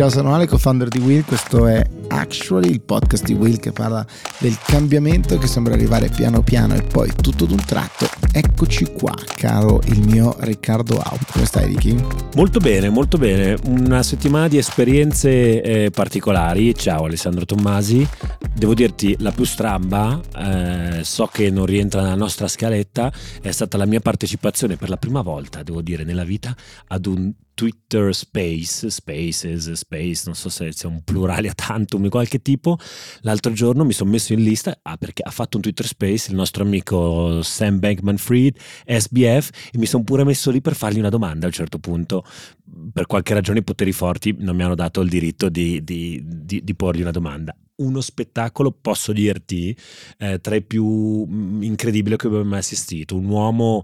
Ciao, sono Ale, co-founder di Will. Questo è Actually, il podcast di Will che parla del cambiamento che sembra arrivare piano piano e poi tutto d'un tratto. Eccoci qua, caro il mio Riccardo Out. Come stai, Ricky? Molto bene, molto bene. Una settimana di esperienze eh, particolari. Ciao, Alessandro Tommasi. Devo dirti, la più stramba, eh, so che non rientra nella nostra scaletta, è stata la mia partecipazione per la prima volta, devo dire, nella vita ad un Twitter Space, Spaces, Space, non so se sia un plurale a tantum di qualche tipo. L'altro giorno mi sono messo in lista, ah, perché ha fatto un Twitter Space il nostro amico Sam Bankman Fried, SBF, e mi sono pure messo lì per fargli una domanda a un certo punto. Per qualche ragione i poteri forti non mi hanno dato il diritto di, di, di, di porgli una domanda uno spettacolo, posso dirti, eh, tra i più mm, incredibili che abbia mai assistito. Un uomo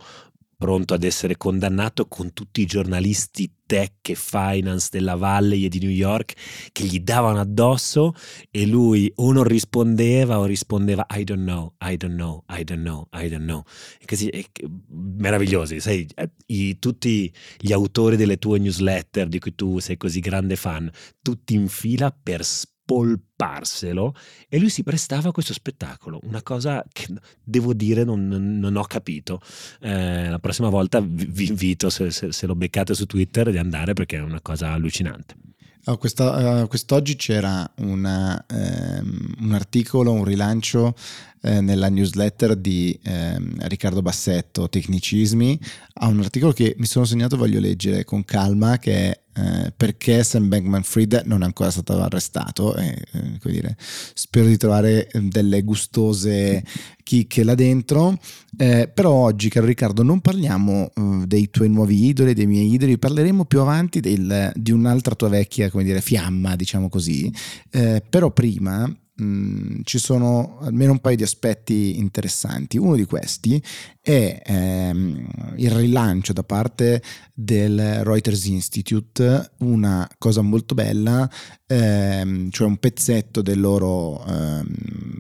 pronto ad essere condannato con tutti i giornalisti tech e finance della Valley e di New York che gli davano addosso e lui o non rispondeva o rispondeva I don't know, I don't know, I don't know, I don't know. E così, e, meravigliosi, sai, i, tutti gli autori delle tue newsletter di cui tu sei così grande fan, tutti in fila per spiegare polparselo e lui si prestava a questo spettacolo, una cosa che devo dire non, non ho capito. Eh, la prossima volta vi invito, se, se, se, lo beccate su Twitter, di andare perché è una cosa allucinante. Oh, questa, uh, quest'oggi c'era una, um, un articolo, un rilancio eh, nella newsletter di eh, Riccardo Bassetto, Tecnicismi, ha un articolo che mi sono segnato voglio leggere con calma, che è eh, perché Sam Bankman Fried non è ancora stato arrestato e eh, dire, spero di trovare eh, delle gustose chicche là dentro. Eh, però oggi caro Riccardo non parliamo uh, dei tuoi nuovi idoli dei miei idoli parleremo più avanti del, di un'altra tua vecchia come dire fiamma diciamo così. Eh, però prima Mm, ci sono almeno un paio di aspetti interessanti. Uno di questi è ehm, il rilancio da parte del Reuters Institute, una cosa molto bella, ehm, cioè un pezzetto del loro ehm,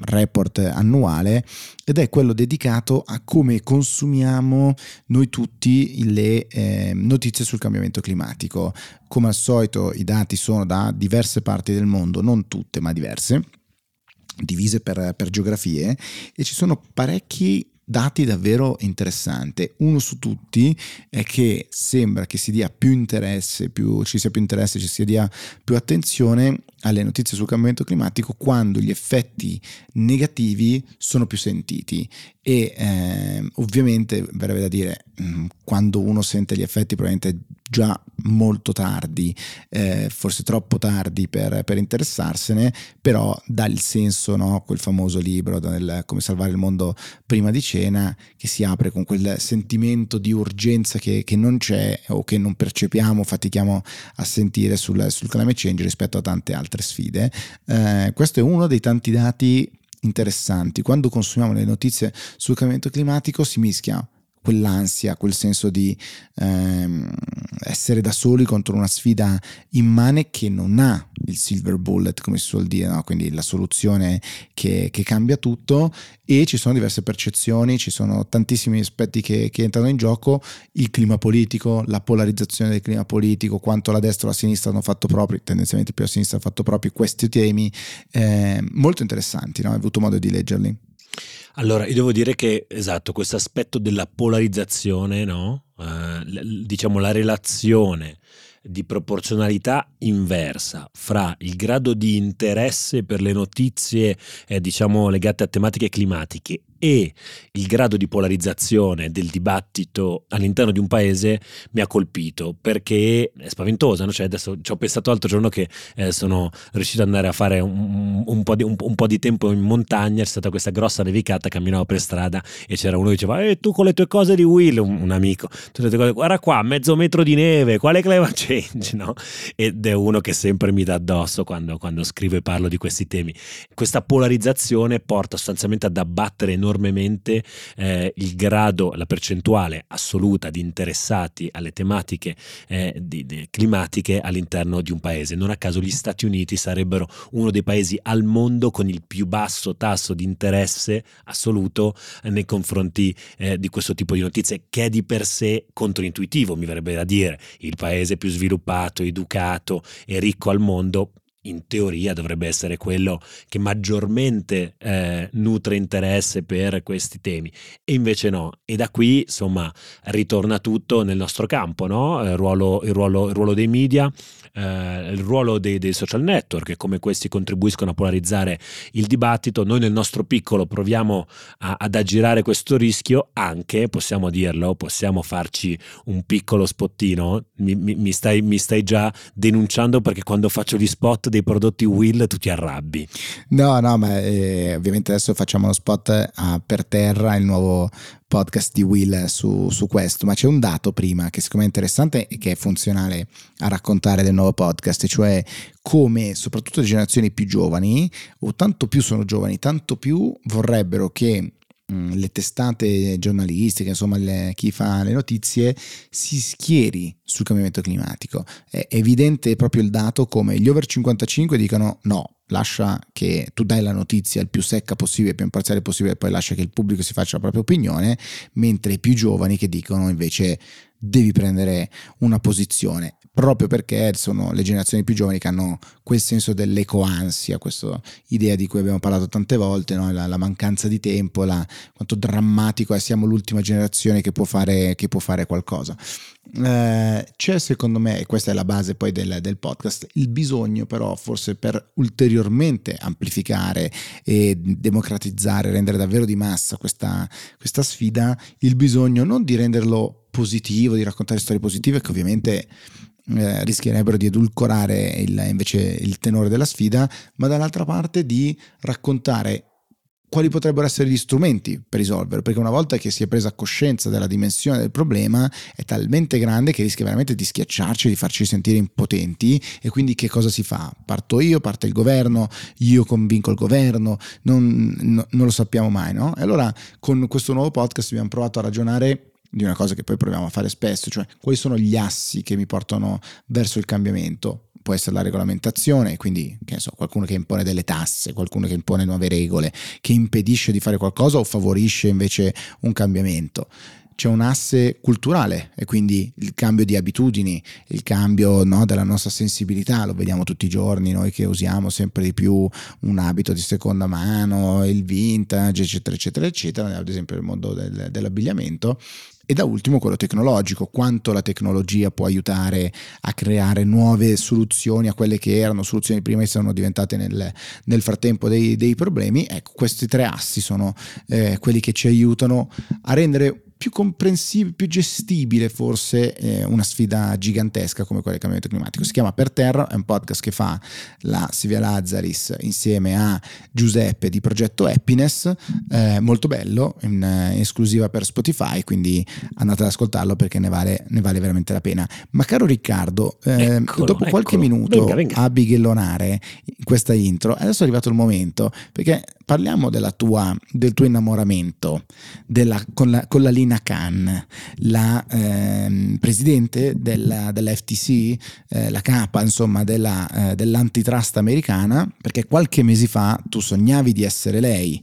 report annuale ed è quello dedicato a come consumiamo noi tutti le ehm, notizie sul cambiamento climatico. Come al solito i dati sono da diverse parti del mondo, non tutte ma diverse divise per, per geografie e ci sono parecchi dati davvero interessanti. Uno su tutti è che sembra che si dia più interesse, più, ci sia più interesse, ci si dia più attenzione alle notizie sul cambiamento climatico quando gli effetti negativi sono più sentiti e eh, ovviamente verrebbe da dire mm, quando uno sente gli effetti probabilmente già molto tardi, eh, forse troppo tardi per, per, interessarsene, però dà il senso, no? quel famoso libro del come salvare il mondo prima di cena, che si apre con quel sentimento di urgenza che, che non c'è o che non percepiamo, fatichiamo a sentire sul, sul climate change rispetto a tante altre sfide. Eh, questo è uno dei tanti dati interessanti. Quando consumiamo le notizie sul cambiamento climatico si mischia quell'ansia, quel senso di ehm, essere da soli contro una sfida immane che non ha il silver bullet, come si suol dire, no? quindi la soluzione che, che, cambia tutto e ci sono diverse percezioni, ci sono tantissimi aspetti che, che, entrano in gioco, il clima politico, la polarizzazione del clima politico, quanto la destra o la sinistra hanno fatto proprio, tendenzialmente più a sinistra hanno fatto proprio questi temi, eh, molto interessanti, no? hai avuto modo di leggerli? Allora, io devo dire che, esatto, questo aspetto della polarizzazione, no? Eh, diciamo la relazione di proporzionalità inversa fra il grado di interesse per le notizie, eh, diciamo, legate a tematiche climatiche e il grado di polarizzazione del dibattito all'interno di un paese mi ha colpito perché è spaventosa. No? Cioè adesso ci ho pensato l'altro giorno che eh, sono riuscito ad andare a fare un, un, po di, un, un, po di, tempo in montagna, c'è stata questa grossa nevicata, camminavo per strada e c'era uno che diceva e eh, tu con le tue cose di Will, un, amico, cose, guarda qua, mezzo metro di neve, quale climate change? No? Ed è uno che sempre mi dà addosso quando, quando scrivo e parlo di questi temi. Questa polarizzazione porta sostanzialmente ad abbattere enormemente enormemente eh, il grado, la percentuale assoluta di interessati alle tematiche eh, di, di, climatiche all'interno di un paese. Non a caso gli Stati Uniti sarebbero uno dei paesi al mondo con il più basso tasso di interesse assoluto eh, nei confronti eh, di questo tipo di notizie, che è di per sé controintuitivo, mi verrebbe da dire. Il paese più sviluppato sviluppato, educato e ricco al mondo, in teoria dovrebbe essere quello che maggiormente eh, nutre interesse per questi temi e invece no e da qui insomma ritorna tutto nel nostro campo no? il, ruolo, il, ruolo, il ruolo dei media eh, il ruolo dei, dei, social network e come questi contribuiscono a polarizzare il dibattito noi nel nostro piccolo proviamo a, ad aggirare questo rischio anche possiamo dirlo possiamo farci un piccolo spottino mi, mi, mi, stai, mi stai già denunciando perché quando faccio gli spot dei prodotti Will tu ti arrabbi. No, no, ma eh, ovviamente adesso facciamo lo spot a Per Terra, il nuovo podcast di Will su, su, questo, ma c'è un dato prima che secondo me è interessante e che è funzionale a raccontare del nuovo podcast, cioè come soprattutto le generazioni più giovani, o tanto più sono giovani, tanto più vorrebbero che Mm, le testate giornalistiche, insomma le, chi fa le notizie, si schieri sul cambiamento climatico. È evidente proprio il dato come gli over 55 dicono no, lascia che tu dai la notizia il più secca possibile, il più imparziale possibile, e poi lascia che il pubblico si faccia la propria opinione, mentre i più giovani che dicono invece devi prendere una posizione proprio perché sono le generazioni più giovani che hanno quel senso dell'ecoansia, questa idea di cui abbiamo parlato tante volte, no? la, la, mancanza di tempo, la, quanto drammatico è, siamo l'ultima generazione che può fare, che può fare qualcosa. Eh, c'è secondo me, e questa è la base poi del, del, podcast, il bisogno però forse per ulteriormente amplificare e democratizzare, rendere davvero di massa questa, questa sfida, il bisogno non di renderlo positivo, di raccontare storie positive che ovviamente eh, rischierebbero di edulcorare il, invece il tenore della sfida, ma dall'altra parte di raccontare quali potrebbero essere gli strumenti per risolverlo, perché una volta che si è presa coscienza della dimensione del problema è talmente grande che rischia veramente di schiacciarci, di farci sentire impotenti e quindi che cosa si fa? Parto io, parte il governo, io convinco il governo, non, no, non lo sappiamo mai, no? E allora con questo nuovo podcast abbiamo provato a ragionare di una cosa che poi proviamo a fare spesso, cioè quali sono gli assi che mi portano verso il cambiamento. Può essere la regolamentazione, quindi che so, qualcuno che impone delle tasse, qualcuno che impone nuove regole, che impedisce di fare qualcosa o favorisce invece un cambiamento c'è un asse culturale e quindi il cambio di abitudini, il cambio no, della nostra sensibilità, lo vediamo tutti i giorni, noi che usiamo sempre di più un abito di seconda mano, il vintage, eccetera, eccetera, eccetera, ad esempio nel mondo del, dell'abbigliamento, e da ultimo quello tecnologico, quanto la tecnologia può aiutare a creare nuove soluzioni a quelle che erano soluzioni prima e sono diventate nel, nel frattempo dei, dei, problemi. Ecco, questi tre assi sono eh, quelli che ci aiutano a rendere più comprensibile, più gestibile forse eh, una sfida gigantesca come quella del cambiamento climatico. Si chiama Per Terra, è un podcast che fa la Silvia Lazzaris insieme a Giuseppe di Progetto Happiness, eh, molto bello, in, in, esclusiva per Spotify, quindi andate ad ascoltarlo perché ne vale, ne vale veramente la pena. Ma caro Riccardo, eh, eccolo, dopo qualche eccolo. minuto venga, venga. a bighellonare questa intro, adesso è arrivato il momento, perché parliamo tua, del tuo innamoramento della, con, la, con la Lina Khan, la eh, presidente della, della FTC, eh, la capa insomma della, eh, dell'antitrust americana, perché qualche mese fa tu sognavi di essere lei,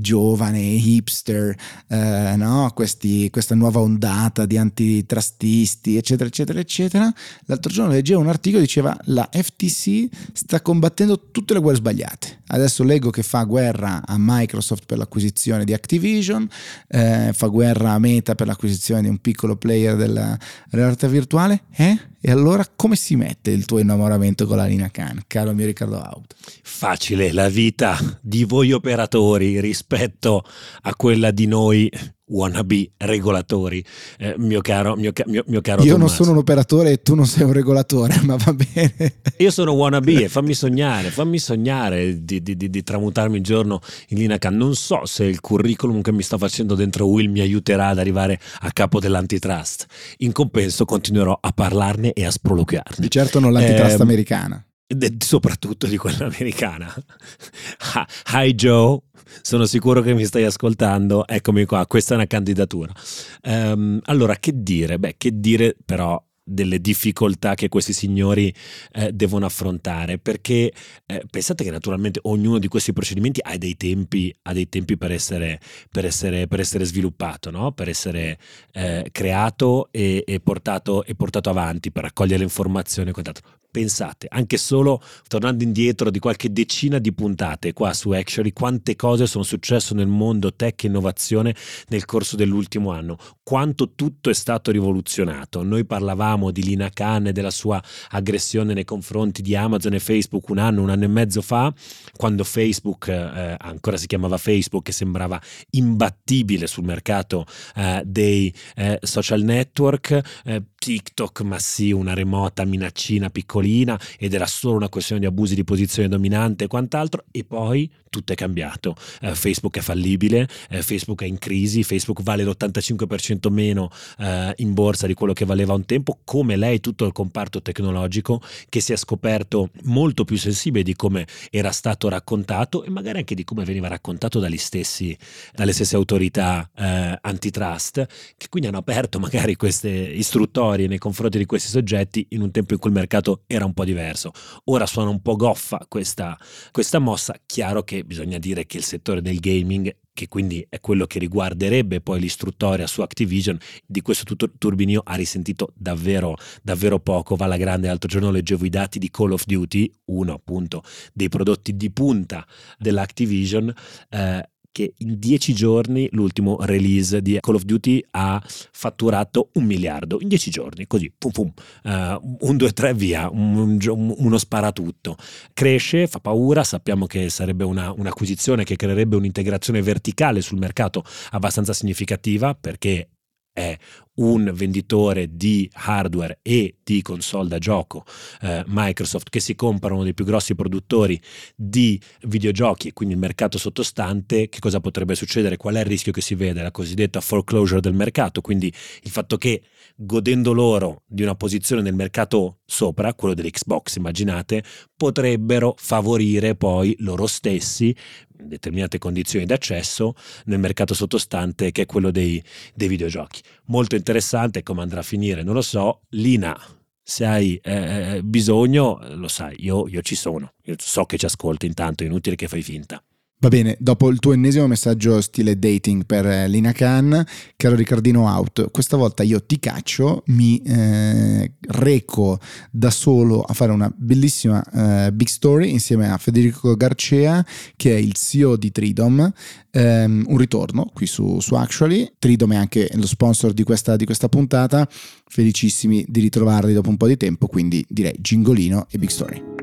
giovane, hipster, eh, no? Questi, questa nuova ondata di antitrustisti, eccetera, eccetera, eccetera. L'altro giorno leggevo un articolo che diceva la FTC sta combattendo tutte le guerre sbagliate. Adesso leggo che fa guerra a Microsoft per l'acquisizione di Activision, eh, fa guerra a Meta per l'acquisizione di un piccolo player della realtà virtuale. Eh? E allora come si mette il tuo innamoramento con la Lina Khan, caro mio Riccardo Out? Facile, la vita di voi operatori rispetto a quella di noi wannabe regolatori, eh, mio caro, mio, mio, mio caro Io Tommaso. non sono un operatore e tu non sei un regolatore, ma va bene. Io sono wannabe e fammi sognare, fammi sognare di, di, di, di tramutarmi un giorno in Linacan. Non so se il curriculum che mi sta facendo dentro Will mi aiuterà ad arrivare a capo dell'antitrust. In compenso continuerò a parlarne e a sproloquiarne. Di certo non l'antitrust eh, americana. Soprattutto di quella americana. Hi Joe, sono sicuro che mi stai ascoltando. Eccomi qua, questa è una candidatura. Um, allora, che dire? Beh, che dire però delle difficoltà che questi signori eh, devono affrontare perché eh, pensate che naturalmente ognuno di questi procedimenti ha dei tempi, ha dei tempi per, essere, per, essere, per essere sviluppato, no? per essere eh, creato e, e, portato, e portato avanti, per raccogliere informazioni e quant'altro pensate, anche solo tornando indietro di qualche decina di puntate qua su Actually, quante cose sono successe nel mondo tech e innovazione nel corso dell'ultimo anno, quanto tutto è stato rivoluzionato. Noi parlavamo di Lina Khan e della sua aggressione nei confronti di Amazon e Facebook un anno, un anno e mezzo fa, quando Facebook eh, ancora si chiamava Facebook e sembrava imbattibile sul mercato eh, dei eh, social network. Eh, TikTok, ma sì, una remota minaccina piccolina ed era solo una questione di abusi di posizione dominante e quant'altro, e poi tutto è cambiato. Eh, Facebook è fallibile, eh, Facebook è in crisi, Facebook vale l'85% meno eh, in borsa di quello che valeva un tempo, come lei tutto il comparto tecnologico che si è scoperto molto più sensibile di come era stato raccontato e magari anche di come veniva raccontato stessi, dalle stesse autorità eh, antitrust, che quindi hanno aperto magari queste istruttorie nei confronti di questi soggetti in un tempo in cui il mercato era un po' diverso. Ora suona un po' goffa questa, questa mossa, chiaro che bisogna dire che il settore del gaming che quindi è quello che riguarderebbe poi l'istruttoria su Activision, di questo turbinio ha risentito davvero, davvero poco. Va alla grande, l'altro giorno leggevo i dati di Call of Duty, uno appunto dei prodotti di punta dell'Activision, eh, che in dieci giorni l'ultimo release di Call of Duty ha fatturato un miliardo, in dieci giorni, così, pum pum, uh, un, due, tre, via, un, un, uno sparatutto. Cresce, fa paura, sappiamo che sarebbe una, un'acquisizione che creerebbe un'integrazione verticale sul mercato abbastanza significativa perché è un venditore di hardware e di console da gioco eh, Microsoft che si compra uno dei più grossi produttori di videogiochi e quindi il mercato sottostante, che cosa potrebbe succedere? Qual è il rischio che si vede? La cosiddetta foreclosure del mercato, quindi il fatto che godendo loro di una posizione nel mercato sopra, quello dell'Xbox immaginate, potrebbero favorire poi loro stessi determinate condizioni d'accesso nel mercato sottostante che è quello dei, dei videogiochi. Molto interessante come andrà a finire, non lo so. Lina, se hai eh, eh bisogno, lo sai, io, io ci sono, io so che ci ascolti intanto, è inutile che fai finta. Va bene, dopo il tuo ennesimo messaggio stile dating per eh, Lina Khan, caro Riccardino Out, questa volta io ti caccio, mi eh, reco da solo a fare una bellissima eh, big story insieme a Federico Garcea, che è il CEO di Tridom, ehm, un ritorno qui su, su, Actually, Tridom è anche lo sponsor di questa, di questa puntata, felicissimi di ritrovarli dopo un po' di tempo, quindi direi gingolino e big story.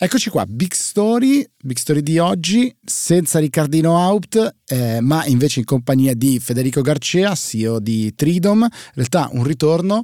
Eccoci qua, Big Story, Big Story di oggi, senza Riccardino Out, eh, ma invece in compagnia di Federico Garcea, CEO di Tridom. In realtà un ritorno.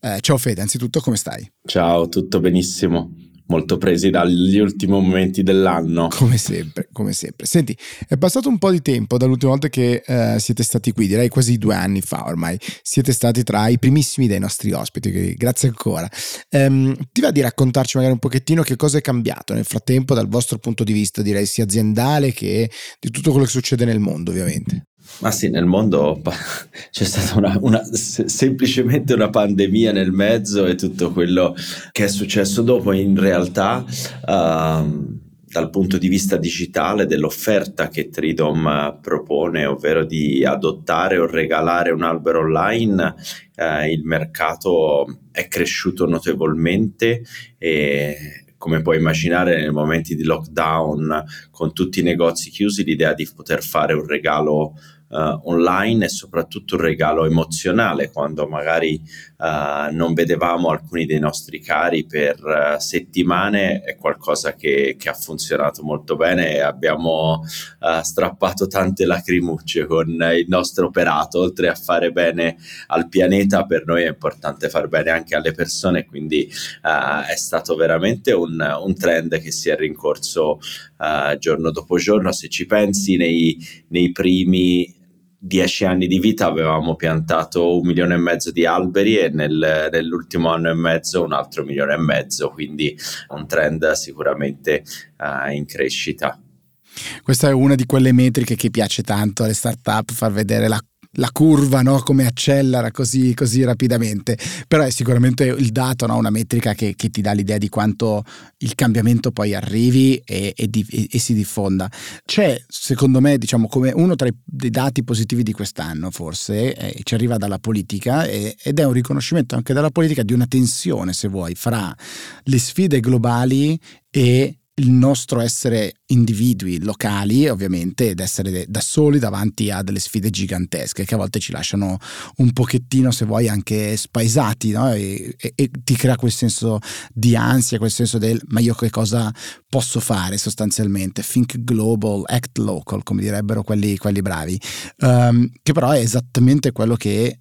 Eh, ciao Fede, anzitutto come stai? Ciao, tutto benissimo molto presi dagli ultimi momenti dell'anno. Come sempre, come sempre. Senti, è passato un po' di tempo dall'ultima volta che eh, siete stati qui, direi quasi due anni fa ormai. Siete stati tra i primissimi dei nostri ospiti, grazie ancora. Um, ti va di raccontarci magari un pochettino che cosa è cambiato nel frattempo dal vostro punto di vista, direi sia aziendale che di tutto quello che succede nel mondo, ovviamente? Ma sì, nel mondo c'è stata una, una, semplicemente una pandemia nel mezzo e tutto quello che è successo dopo. In realtà, uh, dal punto di vista digitale, dell'offerta che Tridom propone, ovvero di adottare o regalare un albero online, uh, il mercato è cresciuto notevolmente e come puoi immaginare nei momenti di lockdown con tutti i negozi chiusi l'idea di poter fare un regalo uh, online e soprattutto un regalo emozionale quando magari uh, non vedevamo alcuni dei nostri cari per uh, settimane è qualcosa che, che, ha funzionato molto bene e abbiamo strappato tante lacrimucce con il nostro operato oltre a fare bene al pianeta per noi è importante far bene anche alle persone quindi è stato veramente un, un, trend che si è rincorso giorno dopo giorno. Se ci pensi nei, nei primi dieci anni di vita avevamo piantato un milione e mezzo di alberi e nel, nell'ultimo anno e mezzo un altro milione e mezzo, quindi un trend sicuramente uh, in crescita. Questa è una di quelle metriche che piace tanto alle startup, far vedere la la curva, no? come accelera così, così, rapidamente, però è sicuramente il dato, no? una metrica che, che, ti dà l'idea di quanto il cambiamento poi arrivi e, e, di, e, e si diffonda. C'è, secondo me, diciamo, come uno tra i dei dati positivi di quest'anno, forse, eh, ci arriva dalla politica ed è un riconoscimento anche dalla politica di una tensione, se vuoi, fra le sfide globali e il nostro essere individui locali, ovviamente, ed essere da soli davanti a delle sfide gigantesche che a volte ci lasciano un pochettino, se vuoi, anche spaesati, no? e, e, e, ti crea quel senso di ansia, quel senso del ma io che cosa posso fare sostanzialmente? Think global, act local, come direbbero quelli, quelli bravi, um, che però è esattamente quello che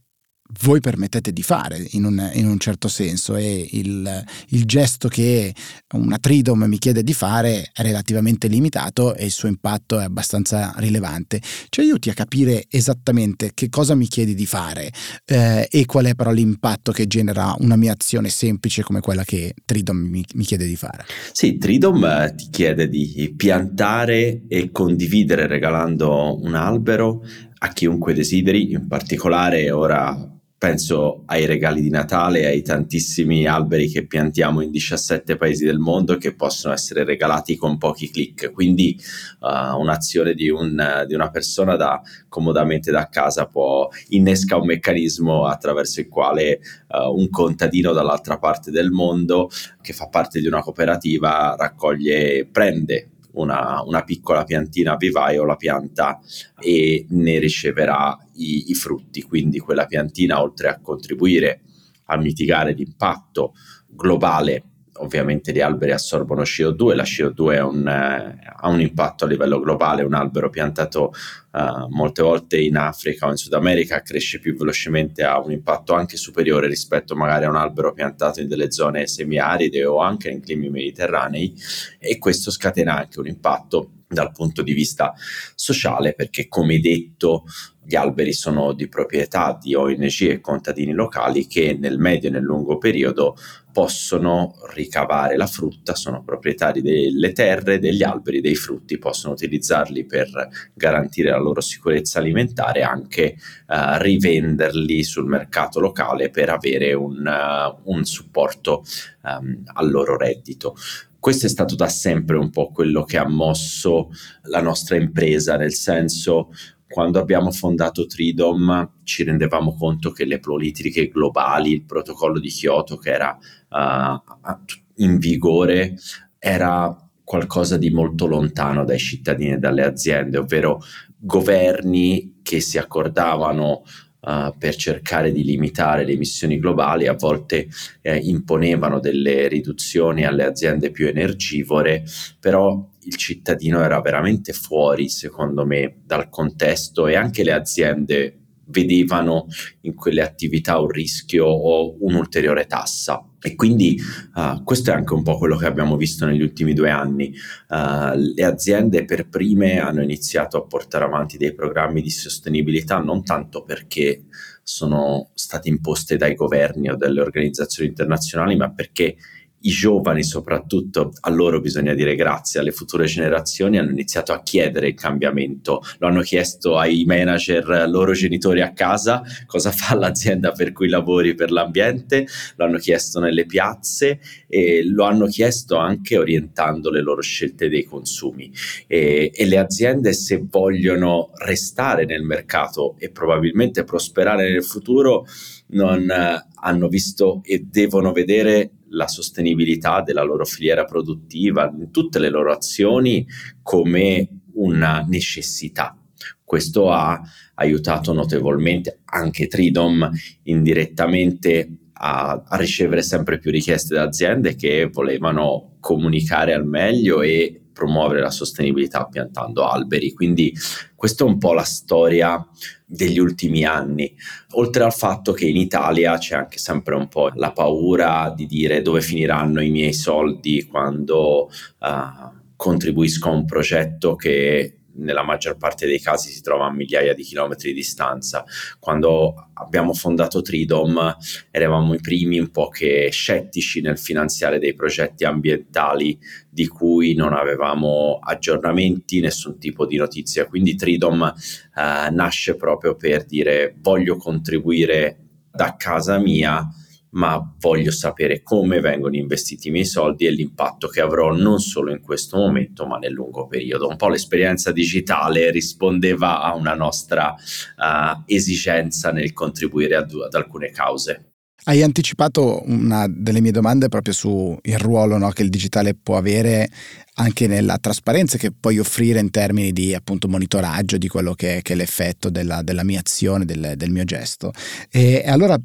voi permettete di fare in un, in un certo senso e il, il, gesto che una Tridom mi chiede di fare è relativamente limitato e il suo impatto è abbastanza rilevante. Ci aiuti a capire esattamente che cosa mi chiedi di fare eh, e qual è però l'impatto che genera una mia azione semplice come quella che Tridom mi, mi chiede di fare. Sì, Tridom eh, ti chiede di piantare e condividere regalando un albero a chiunque desideri, in particolare ora penso ai regali di Natale, ai tantissimi alberi che piantiamo in 17 paesi del mondo che possono essere regalati con pochi clic. Quindi uh, un'azione di, un, di, una persona da, comodamente da casa può innesca un meccanismo attraverso il quale uh, un contadino dall'altra parte del mondo che fa parte di una cooperativa raccoglie, prende una, una, piccola piantina vivaio, la pianta e ne riceverà i, i frutti. Quindi quella piantina, oltre a contribuire a mitigare l'impatto globale ovviamente gli alberi assorbono CO2, la CO2 un, eh, ha un impatto a livello globale, un albero piantato eh, molte volte in Africa o in Sud America cresce più velocemente, ha un impatto anche superiore rispetto magari a un albero piantato in delle zone semiaride o anche in climi mediterranei e questo scatena anche un impatto dal punto di vista sociale perché come detto gli alberi sono di proprietà di ONG e contadini locali che nel medio e nel lungo periodo possono ricavare la frutta, sono proprietari delle terre, degli alberi, dei frutti, possono utilizzarli per garantire la loro sicurezza alimentare e anche eh, rivenderli sul mercato locale per avere un, uh, un supporto um, al loro reddito. Questo è stato da sempre un po' quello che ha mosso la nostra impresa, nel senso quando abbiamo fondato Tridom ci rendevamo conto che le politiche globali, il protocollo di Kyoto che era uh, in vigore, era qualcosa di molto lontano dai cittadini e dalle aziende, ovvero governi che si accordavano uh, per cercare di limitare le emissioni globali, a volte eh, imponevano delle riduzioni alle aziende più energivore, però il cittadino era veramente fuori, secondo me, dal contesto e anche le aziende vedevano in quelle attività un rischio o un'ulteriore tassa. E quindi uh, questo è anche un po' quello che abbiamo visto negli ultimi due anni. Uh, le aziende per prime hanno iniziato a portare avanti dei programmi di sostenibilità non tanto perché sono state imposte dai governi o dalle organizzazioni internazionali, ma perché i giovani soprattutto, a loro bisogna dire grazie, alle future generazioni hanno iniziato a chiedere il cambiamento, lo hanno chiesto ai manager, loro genitori a casa, cosa fa l'azienda per cui lavori per l'ambiente, lo hanno chiesto nelle piazze e lo hanno chiesto anche orientando le loro scelte dei consumi. E, e le aziende se vogliono restare nel mercato e probabilmente prosperare nel futuro non eh, hanno visto e devono vedere la sostenibilità della loro filiera produttiva, in tutte le loro azioni come una necessità. Questo ha aiutato notevolmente anche Tridom indirettamente a, a, ricevere sempre più richieste da aziende che volevano comunicare al meglio e promuovere la sostenibilità piantando alberi. Quindi questa è un po' la storia degli ultimi anni, oltre al fatto che in Italia c'è anche sempre un po' la paura di dire dove finiranno i miei soldi quando uh, contribuisco a un progetto che nella maggior parte dei casi si trova a migliaia di chilometri di distanza. Quando abbiamo fondato Tridom eravamo i primi un po' che scettici nel finanziare dei progetti ambientali di cui non avevamo aggiornamenti, nessun tipo di notizia. Quindi Tridom eh, nasce proprio per dire voglio contribuire da casa mia ma voglio sapere come vengono investiti i miei soldi e l'impatto che avrò non solo in questo momento, ma nel lungo periodo. Un po' l'esperienza digitale rispondeva a una nostra uh, esigenza nel contribuire ad, ad alcune cause. Hai anticipato una delle mie domande proprio sul ruolo no, che il digitale può avere anche nella trasparenza che puoi offrire in termini di appunto monitoraggio di quello che, che è l'effetto della, della mia azione, del, del mio gesto. E allora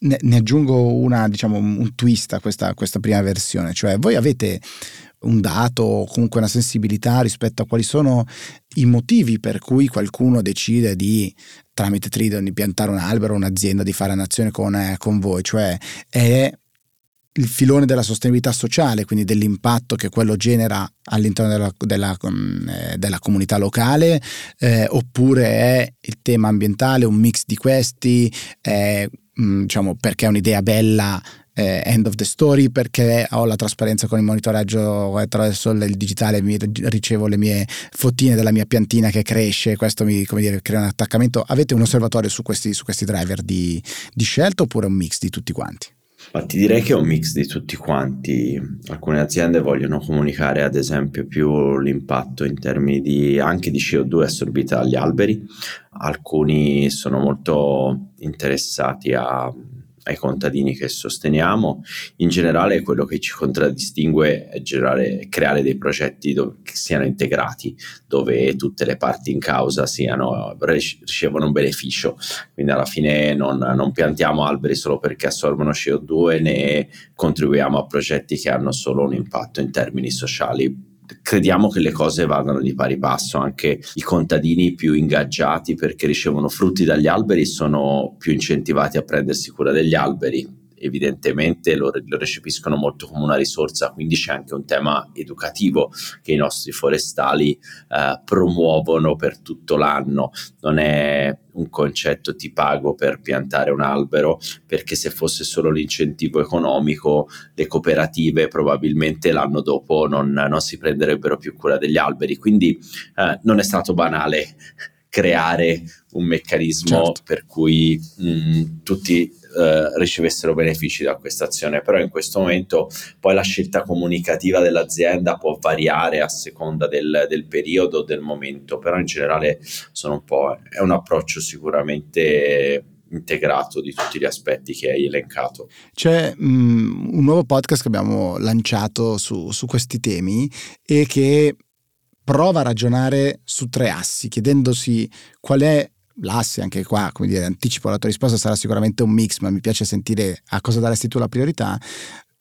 ne, ne aggiungo una, diciamo, un twist a questa, questa prima versione, cioè voi avete un dato o comunque una sensibilità rispetto a quali sono i motivi per cui qualcuno decide di tramite Tridon di piantare un albero, un'azienda di fare un'azione con, eh, con voi, cioè è il filone della sostenibilità sociale, quindi dell'impatto che quello genera all'interno della, della, eh, della comunità locale, eh, oppure è il tema ambientale, un mix di questi, eh, Mm, diciamo, perché è un'idea bella eh, end of the story perché ho la trasparenza con il monitoraggio attraverso il digitale mi ricevo le mie fotine della mia piantina che cresce questo mi dire, crea un attaccamento avete un osservatorio su questi, su questi driver di, di scelta oppure un mix di tutti quanti? Ma ti direi che è un mix di tutti quanti. Alcune aziende vogliono comunicare, ad esempio, più l'impatto in termini di, anche di CO2 assorbita dagli alberi. Alcuni sono molto interessati a ai contadini che sosteniamo. In generale quello che ci contraddistingue è generare, creare dei progetti dove, che siano integrati, dove tutte le parti in causa siano, ricevono un beneficio. Quindi alla fine non, non piantiamo alberi solo perché assorbono CO2 né contribuiamo a progetti che hanno solo un impatto in termini sociali crediamo che le cose vadano di pari passo, anche i contadini più ingaggiati perché ricevono frutti dagli alberi sono più incentivati a prendersi cura degli alberi evidentemente lo, lo, recepiscono molto come una risorsa, quindi c'è anche un tema educativo che i nostri forestali eh, promuovono per tutto l'anno, non è un concetto ti pago per piantare un albero, perché se fosse solo l'incentivo economico, le cooperative probabilmente l'anno dopo non, non si prenderebbero più cura degli alberi, quindi eh, non è stato banale creare un meccanismo certo. per cui mh, tutti eh, ricevessero benefici da questa azione, però in questo momento poi la scelta comunicativa dell'azienda può variare a seconda del, del periodo, del momento, però in generale sono un po', è un approccio sicuramente integrato di tutti gli aspetti che hai elencato. C'è um, un nuovo podcast che abbiamo lanciato su, su questi temi e che prova a ragionare su tre assi, chiedendosi qual è l'asse anche qua, come dire, anticipo la tua risposta sarà sicuramente un mix, ma mi piace sentire a cosa daresti tu la priorità.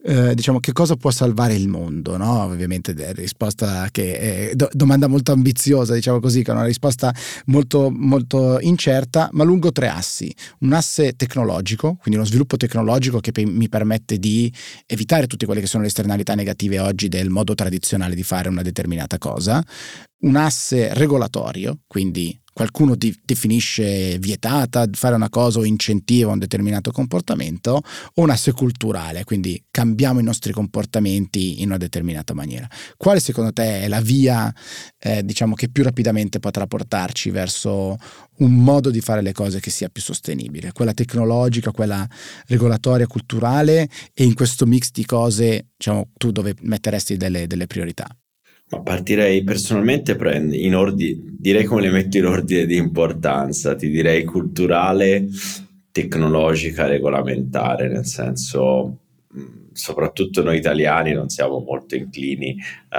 Eh, diciamo che cosa può salvare il mondo, no? Ovviamente risposta che è do- domanda molto ambiziosa, diciamo così, che è una risposta molto, molto incerta, ma lungo tre assi. Un asse tecnologico, quindi uno sviluppo tecnologico che pe- mi permette di evitare tutte quelle che sono le esternalità negative oggi del modo tradizionale di fare una determinata cosa. Un asse regolatorio, quindi qualcuno ti definisce vietata fare una cosa o incentiva un determinato comportamento, o un asse culturale, quindi cambiamo i nostri comportamenti in una determinata maniera. Quale secondo te è la via, eh, diciamo, che più rapidamente potrà portarci verso un modo di fare le cose che sia più sostenibile? Quella tecnologica, quella regolatoria, culturale e in questo mix di cose, diciamo, tu dove metteresti delle, delle priorità? Ma partirei personalmente in ordine, direi come le metto in ordine di importanza, ti direi culturale, tecnologica, regolamentare, nel senso soprattutto noi italiani non siamo molto inclini uh,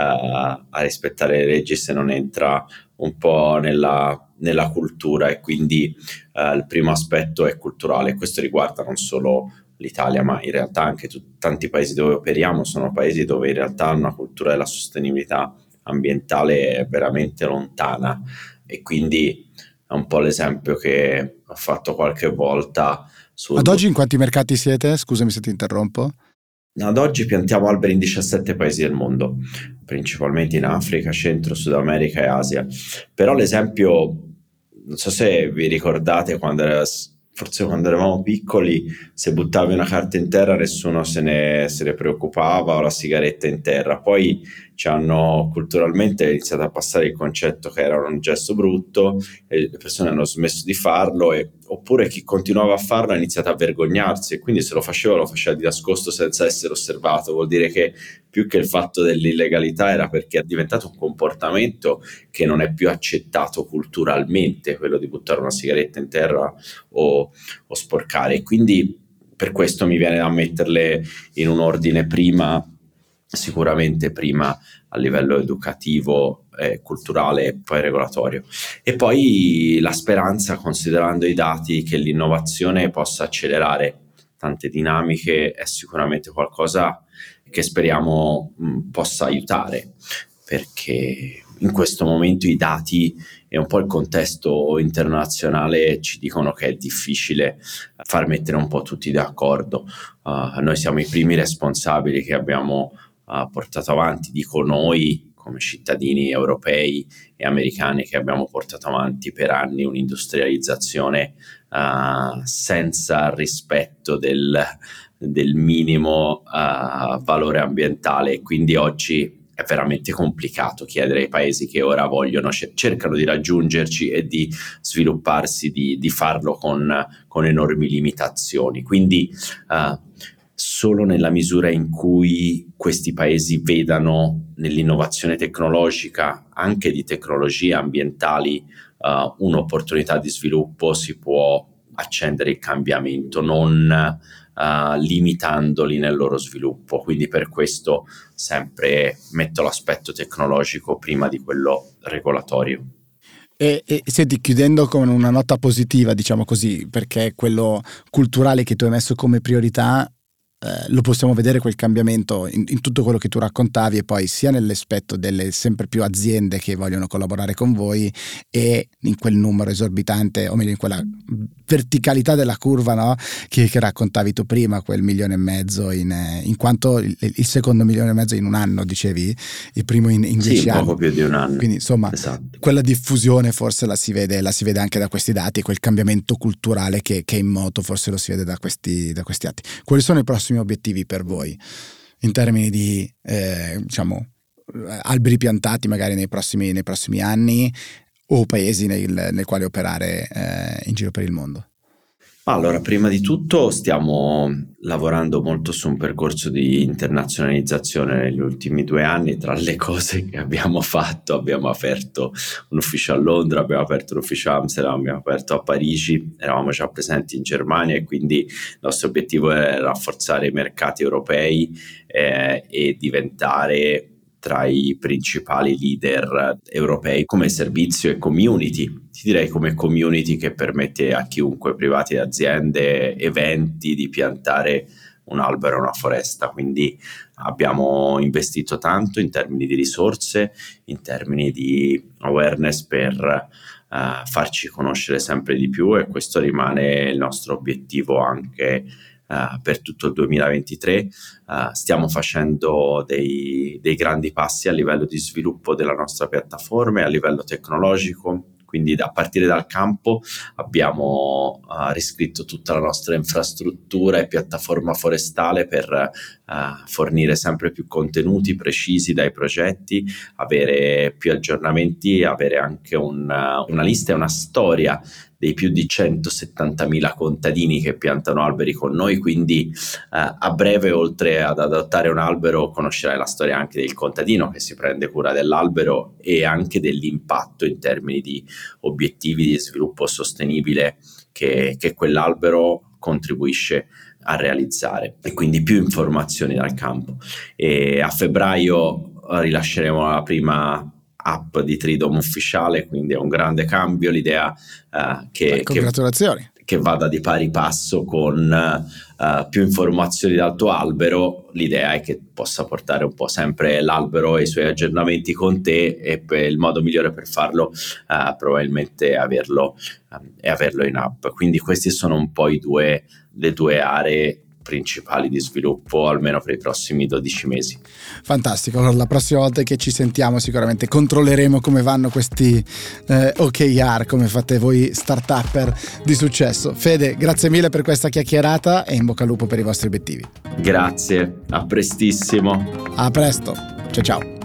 a rispettare le leggi se non entra un po' nella, nella cultura e quindi uh, il primo aspetto è culturale. Questo riguarda non solo l'Italia, ma in realtà anche tu, tanti paesi dove operiamo sono paesi dove in realtà una cultura della sostenibilità ambientale è veramente lontana e quindi è un po' l'esempio che ho fatto qualche volta. Sul... Ad oggi in quanti mercati siete? Scusami se ti interrompo. Ad oggi piantiamo alberi in 17 paesi del mondo, principalmente in Africa, Centro, Sud America e Asia. Però l'esempio, non so se vi ricordate quando era forse quando eravamo piccoli, se buttavi una carta in terra nessuno se ne, se ne, preoccupava o la sigaretta in terra. Poi ci hanno culturalmente iniziato a passare il concetto che era un gesto brutto e le persone hanno smesso di farlo e, oppure chi continuava a farlo ha iniziato a vergognarsi e quindi se lo faceva lo faceva di nascosto senza essere osservato. Vuol dire che più che il fatto dell'illegalità era perché è diventato un comportamento che non è più accettato culturalmente, quello di buttare una sigaretta in terra o, o sporcare. quindi per questo mi viene da metterle in un ordine prima, sicuramente prima a livello educativo, eh, culturale e poi regolatorio. E poi la speranza, considerando i dati, che l'innovazione possa accelerare tante dinamiche è sicuramente qualcosa che speriamo mh, possa aiutare, perché in questo momento i dati e un po' il contesto internazionale ci dicono che è difficile far mettere un po' tutti d'accordo. Uh, noi siamo i primi responsabili che abbiamo portato avanti, dico noi come cittadini europei e americani che abbiamo portato avanti per anni un'industrializzazione uh, senza rispetto del, del minimo uh, valore ambientale. Quindi oggi è veramente complicato chiedere ai paesi che ora vogliono, cercano di raggiungerci e di svilupparsi, di, di farlo con, con, enormi limitazioni. Quindi uh, solo nella misura in cui questi paesi vedano nell'innovazione tecnologica, anche di tecnologie ambientali, uh, un'opportunità di sviluppo si può accendere il cambiamento, non uh, limitandoli nel loro sviluppo. Quindi per questo sempre metto l'aspetto tecnologico prima di quello regolatorio. E, e, senti, chiudendo con una nota positiva, diciamo così, perché quello culturale che tu hai messo come priorità eh, lo possiamo vedere quel cambiamento in, in, tutto quello che tu raccontavi e poi sia nell'aspetto delle sempre più aziende che vogliono collaborare con voi e in quel numero esorbitante, o meglio in quella verticalità della curva no? che, che, raccontavi tu prima, quel milione e mezzo, in, in quanto il, il, secondo milione e mezzo in un anno, dicevi, il primo in, in dieci sì, anni. poco più di un anno. Quindi insomma, esatto. quella diffusione forse la si, vede, la si, vede, anche da questi dati, quel cambiamento culturale che, che, è in moto forse lo si vede da questi, da questi atti. Quali sono i prossimi obiettivi per voi in termini di, eh, diciamo, alberi piantati magari nei prossimi, nei prossimi anni o paesi nel, nel quale operare eh, in giro per il mondo? Allora, prima di tutto stiamo lavorando molto su un percorso di internazionalizzazione negli ultimi due anni. Tra le cose che abbiamo fatto, abbiamo aperto un ufficio a Londra, abbiamo aperto un ufficio a Amsterdam, abbiamo aperto a Parigi, eravamo già presenti in Germania e quindi il nostro obiettivo è rafforzare i mercati europei eh, e diventare tra i principali leader europei come servizio e community. Ti direi come community che permette a chiunque, privati aziende, eventi, di piantare un albero e una foresta. Quindi abbiamo investito tanto in termini di risorse, in termini di awareness per uh, farci conoscere sempre di più e questo rimane il nostro obiettivo anche uh, per tutto il 2023. Uh, eh, stiamo facendo dei, dei grandi passi a livello di sviluppo della nostra piattaforma e a livello tecnologico quindi a partire dal campo abbiamo uh, riscritto tutta la nostra infrastruttura e piattaforma forestale per uh, fornire sempre più contenuti precisi dai progetti, avere più aggiornamenti, avere anche un, una lista e una storia dei più di 170.000 contadini che piantano alberi con noi, quindi eh, a breve oltre ad adottare un albero conoscerai la storia anche del contadino che si prende cura dell'albero e anche dell'impatto in termini di obiettivi di sviluppo sostenibile che, che quell'albero contribuisce a realizzare e quindi più informazioni dal campo. E a febbraio rilasceremo la prima app di Tridom ufficiale, quindi è un grande cambio. L'idea uh, che. Che, che, vada di pari passo con uh, più informazioni dal tuo albero, l'idea è che possa portare un po' sempre l'albero e i suoi aggiornamenti con te e il modo migliore per farlo uh, probabilmente averlo, um, è averlo in app. Quindi queste sono un po' i due, le due aree principali di sviluppo almeno per i prossimi 12 mesi. Fantastico, allora la prossima volta che ci sentiamo sicuramente controlleremo come vanno questi eh, OKR, come fate voi start-upper di successo. Fede, grazie mille per questa chiacchierata e in bocca al lupo per i vostri obiettivi. Grazie, a prestissimo. A presto, ciao ciao.